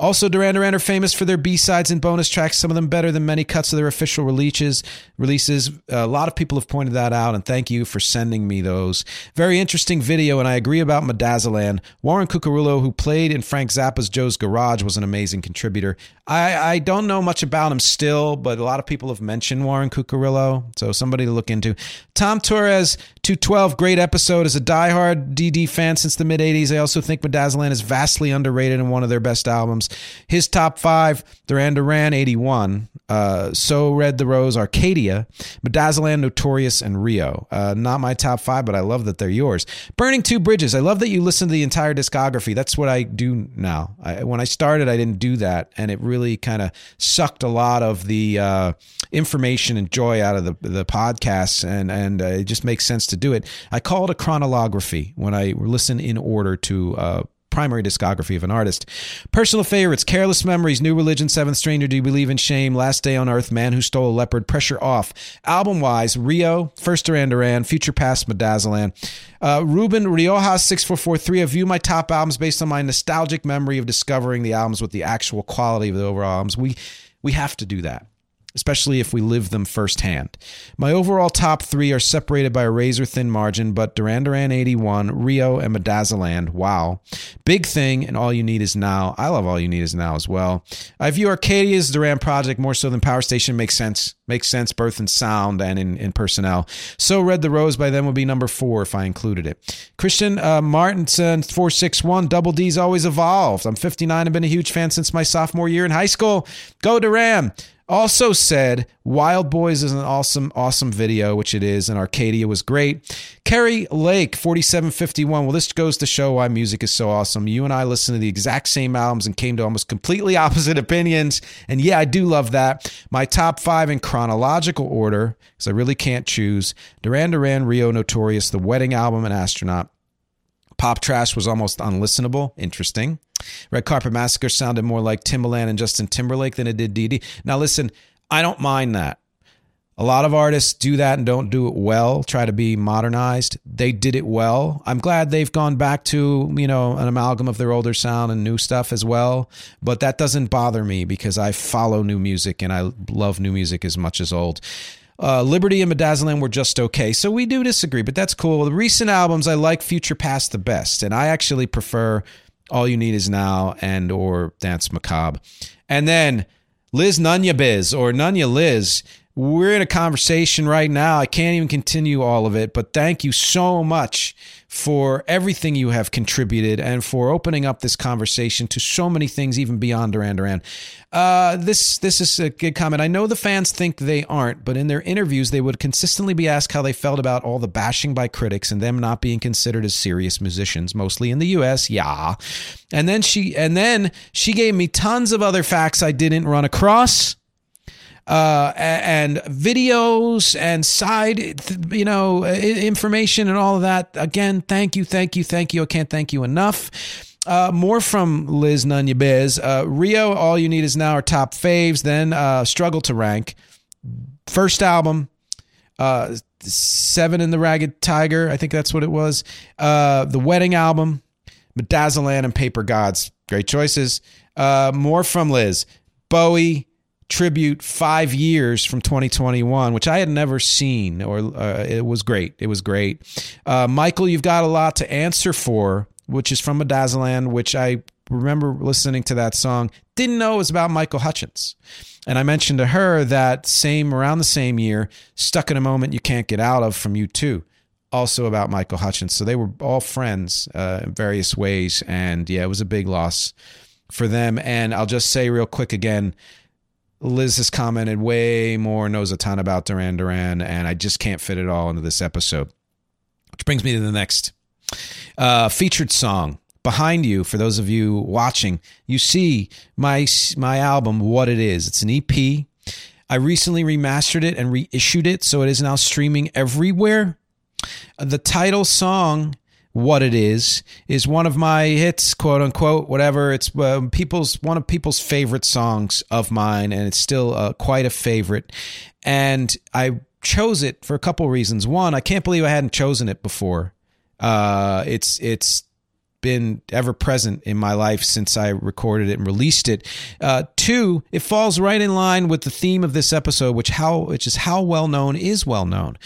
Also, Duran Duran are famous for their B-sides and bonus tracks, some of them better than many cuts of their official releases. Releases. A lot of people have pointed that out, and thank you for sending me those. Very interesting video, and I agree about Medazzaland. Warren Cuccurullo, who played in Frank Zappa's Joe's Garage, was an amazing contributor. I, I don't know much about him still, but a lot of people have mentioned Warren Cuccurullo, so somebody to look into. Tom Torres, 212, great episode. As a diehard DD fan since the mid 80s, I also think Medazzaland is vastly underrated and one of their best albums. His top five Duran Duran 81, uh, So Red the Rose, Arcadia, Medazzaland, Notorious, and Rio. Uh, not my top five, but I love that they're yours. Burning Two Bridges. I love that you listen to the entire discography. That's what I do now. I, when I started, I didn't do that, and it really kind of sucked a lot of the uh, information and joy out of the, the podcasts, and, and uh, it just makes sense to do it. I call it a chronolography when I listen in order to uh, primary discography of an artist. Personal favorites Careless Memories, New Religion, Seventh Stranger, Do You Believe in Shame, Last Day on Earth, Man Who Stole a Leopard, Pressure Off. Album wise, Rio, First Duran Duran, Future Past, Medazzaland. Uh, Ruben Riojas, 6443. I view my top albums based on my nostalgic memory of discovering the albums with the actual quality of the overall albums. We, we have to do that especially if we live them firsthand. My overall top three are separated by a razor thin margin, but Duran Duran 81, Rio, and Medazzaland, wow. Big thing, and All You Need Is Now. I love All You Need Is Now as well. I view Arcadia's Duran project more so than Power Station makes sense. Makes sense both in sound and in, in personnel. So Red the Rose by them would be number four if I included it. Christian uh, Martinson, 461, Double D's always evolved. I'm 59 and been a huge fan since my sophomore year in high school. Go Duran also said Wild Boys is an awesome, awesome video, which it is, and Arcadia was great. Kerry Lake, 4751. Well, this goes to show why music is so awesome. You and I listened to the exact same albums and came to almost completely opposite opinions. And yeah, I do love that. My top five in chronological order, because I really can't choose Duran Duran, Rio Notorious, The Wedding Album, and Astronaut. Pop Trash was almost unlistenable. Interesting. Red Carpet Massacre sounded more like Timbaland and Justin Timberlake than it did Dee Now, listen, I don't mind that. A lot of artists do that and don't do it well, try to be modernized. They did it well. I'm glad they've gone back to, you know, an amalgam of their older sound and new stuff as well. But that doesn't bother me because I follow new music and I love new music as much as old. Uh, Liberty and Medazzaland were just okay. So we do disagree, but that's cool. The recent albums, I like Future Past the best. And I actually prefer all You Need Is Now and or Danse Macabre. And then Liz Nunya Biz or Nunya Liz we're in a conversation right now. I can't even continue all of it, but thank you so much for everything you have contributed and for opening up this conversation to so many things, even beyond Duran Duran. Uh, this this is a good comment. I know the fans think they aren't, but in their interviews, they would consistently be asked how they felt about all the bashing by critics and them not being considered as serious musicians, mostly in the U.S. Yeah, and then she and then she gave me tons of other facts I didn't run across uh, and videos and side, you know, information and all of that. Again, thank you, thank you, thank you. I can't thank you enough. Uh, more from Liz Nunez. Uh, Rio, all you need is now our top faves. Then uh, struggle to rank. First album, uh, Seven in the Ragged Tiger. I think that's what it was. Uh, the Wedding album, Medazzaland and Paper Gods. Great choices. Uh, more from Liz. Bowie, tribute five years from 2021, which I had never seen, or uh, it was great. It was great. Uh, Michael, you've got a lot to answer for, which is from Medazzaland, which I remember listening to that song. Didn't know it was about Michael Hutchence. And I mentioned to her that same around the same year, Stuck in a Moment You Can't Get Out of from U2 also about Michael Hutchence. So they were all friends uh, in various ways. And yeah, it was a big loss for them. And I'll just say real quick again Liz has commented way more, knows a ton about Duran Duran, and I just can't fit it all into this episode. Which brings me to the next uh, featured song. Behind you, for those of you watching, you see my my album, What It Is. It's an EP. I recently remastered it and reissued it, so it is now streaming everywhere. The title song what it is is one of my hits quote unquote whatever. It's uh, people's one of people's favorite songs of mine and it's still uh, quite a favorite. And i chose it for a couple reasons. One i can't believe i hadn't chosen it before. Uh, it's it's been ever present in my life since I recorded it and released it. Uh, two, it falls right in line with the theme of this episode, which how which is how well known is well known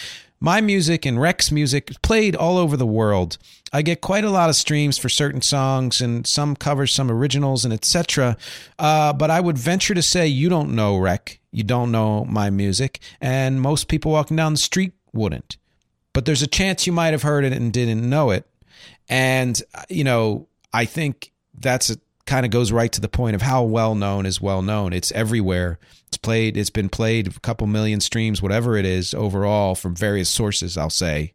my music and Rec's music played all over the world. I get quite a lot of streams for certain songs and some covers, some originals, and etc. Uh, but I would venture to say you don't know Rec, you don't know my music, and most people walking down the street wouldn't. But there's a chance you might have heard it and didn't know it. And you know, I think that's a kind of goes right to the point of how well known is well known. It's everywhere. It's played. It's been played a couple million streams, whatever it is overall from various sources. I'll say,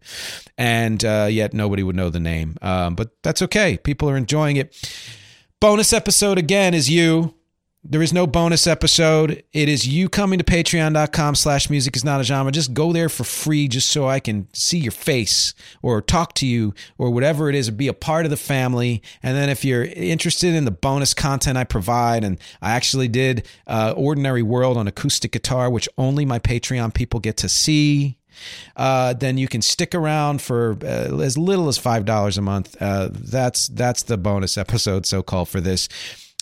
and uh, yet nobody would know the name. Um, but that's okay. People are enjoying it. Bonus episode again is you. There is no bonus episode. It is you coming to patreon.com slash music is not a genre. Just go there for free just so I can see your face or talk to you or whatever it is or be a part of the family. And then if you're interested in the bonus content I provide, and I actually did uh, Ordinary World on acoustic guitar, which only my Patreon people get to see. Uh, then you can stick around for uh, as little as five dollars a month. Uh, that's that's the bonus episode, so called for this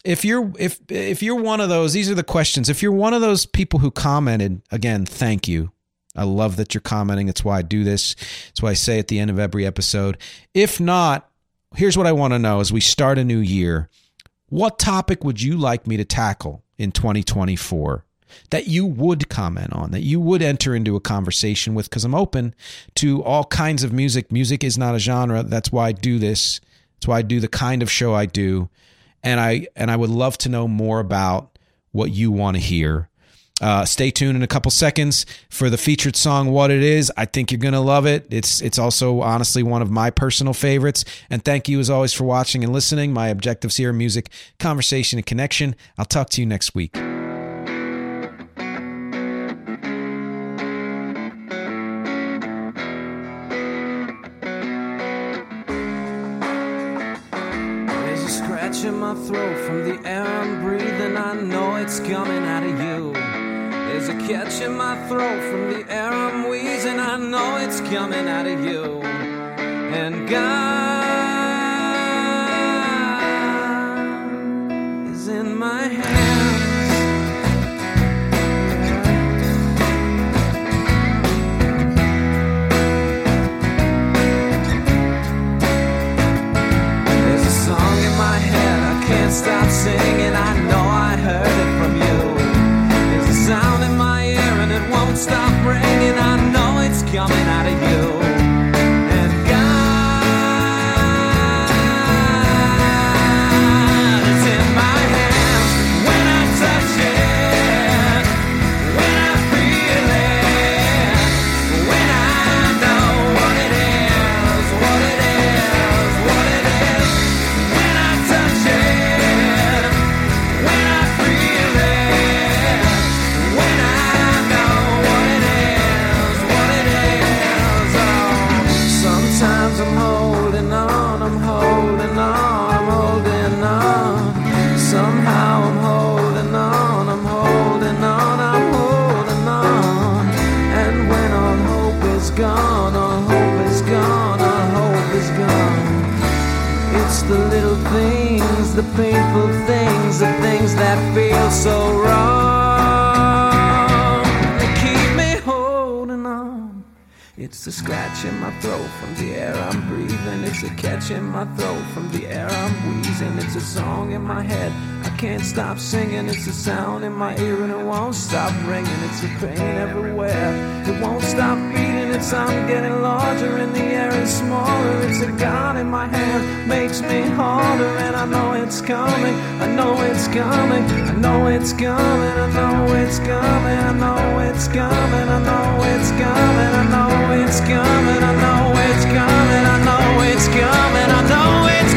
if you're if if you're one of those these are the questions. If you're one of those people who commented again thank you. I love that you're commenting. It's why i do this. It's why i say at the end of every episode. If not here's what i want to know as we start a new year. What topic would you like me to tackle in 2024 that you would comment on that you would enter into a conversation with? Because i'm open to all kinds of music. Music is not a genre. That's why i do this. That's why i do the kind of show i do and I and I would love to know more about what you want to hear. Uh, stay tuned in a couple seconds for the featured song "What It Is." I think you're gonna love it. It's it's also honestly one of my personal favorites. And thank you as always for watching and listening. My objectives here: music, conversation, and connection. I'll talk to you next week. My throat from the air I'm breathing. I know it's coming out of you. There's a catch in my throat from the air I'm wheezing. I know it's coming out of you. And God is in my hands. Can't stop singing. I know I heard it from you. There's a sound in my ear and it won't stop ringing. I know it's coming out head. I can't stop singing. It's a sound in my ear and it won't stop ringing. It's a pain everywhere. It won't stop beating. It's I'm getting larger and the air is smaller. It's a gun in my hand makes me harder and I know it's coming. I know it's coming. I know it's coming. I know it's coming. I know it's coming. I know it's coming. I know it's coming. I know it's coming. I know it's coming. I know it's coming.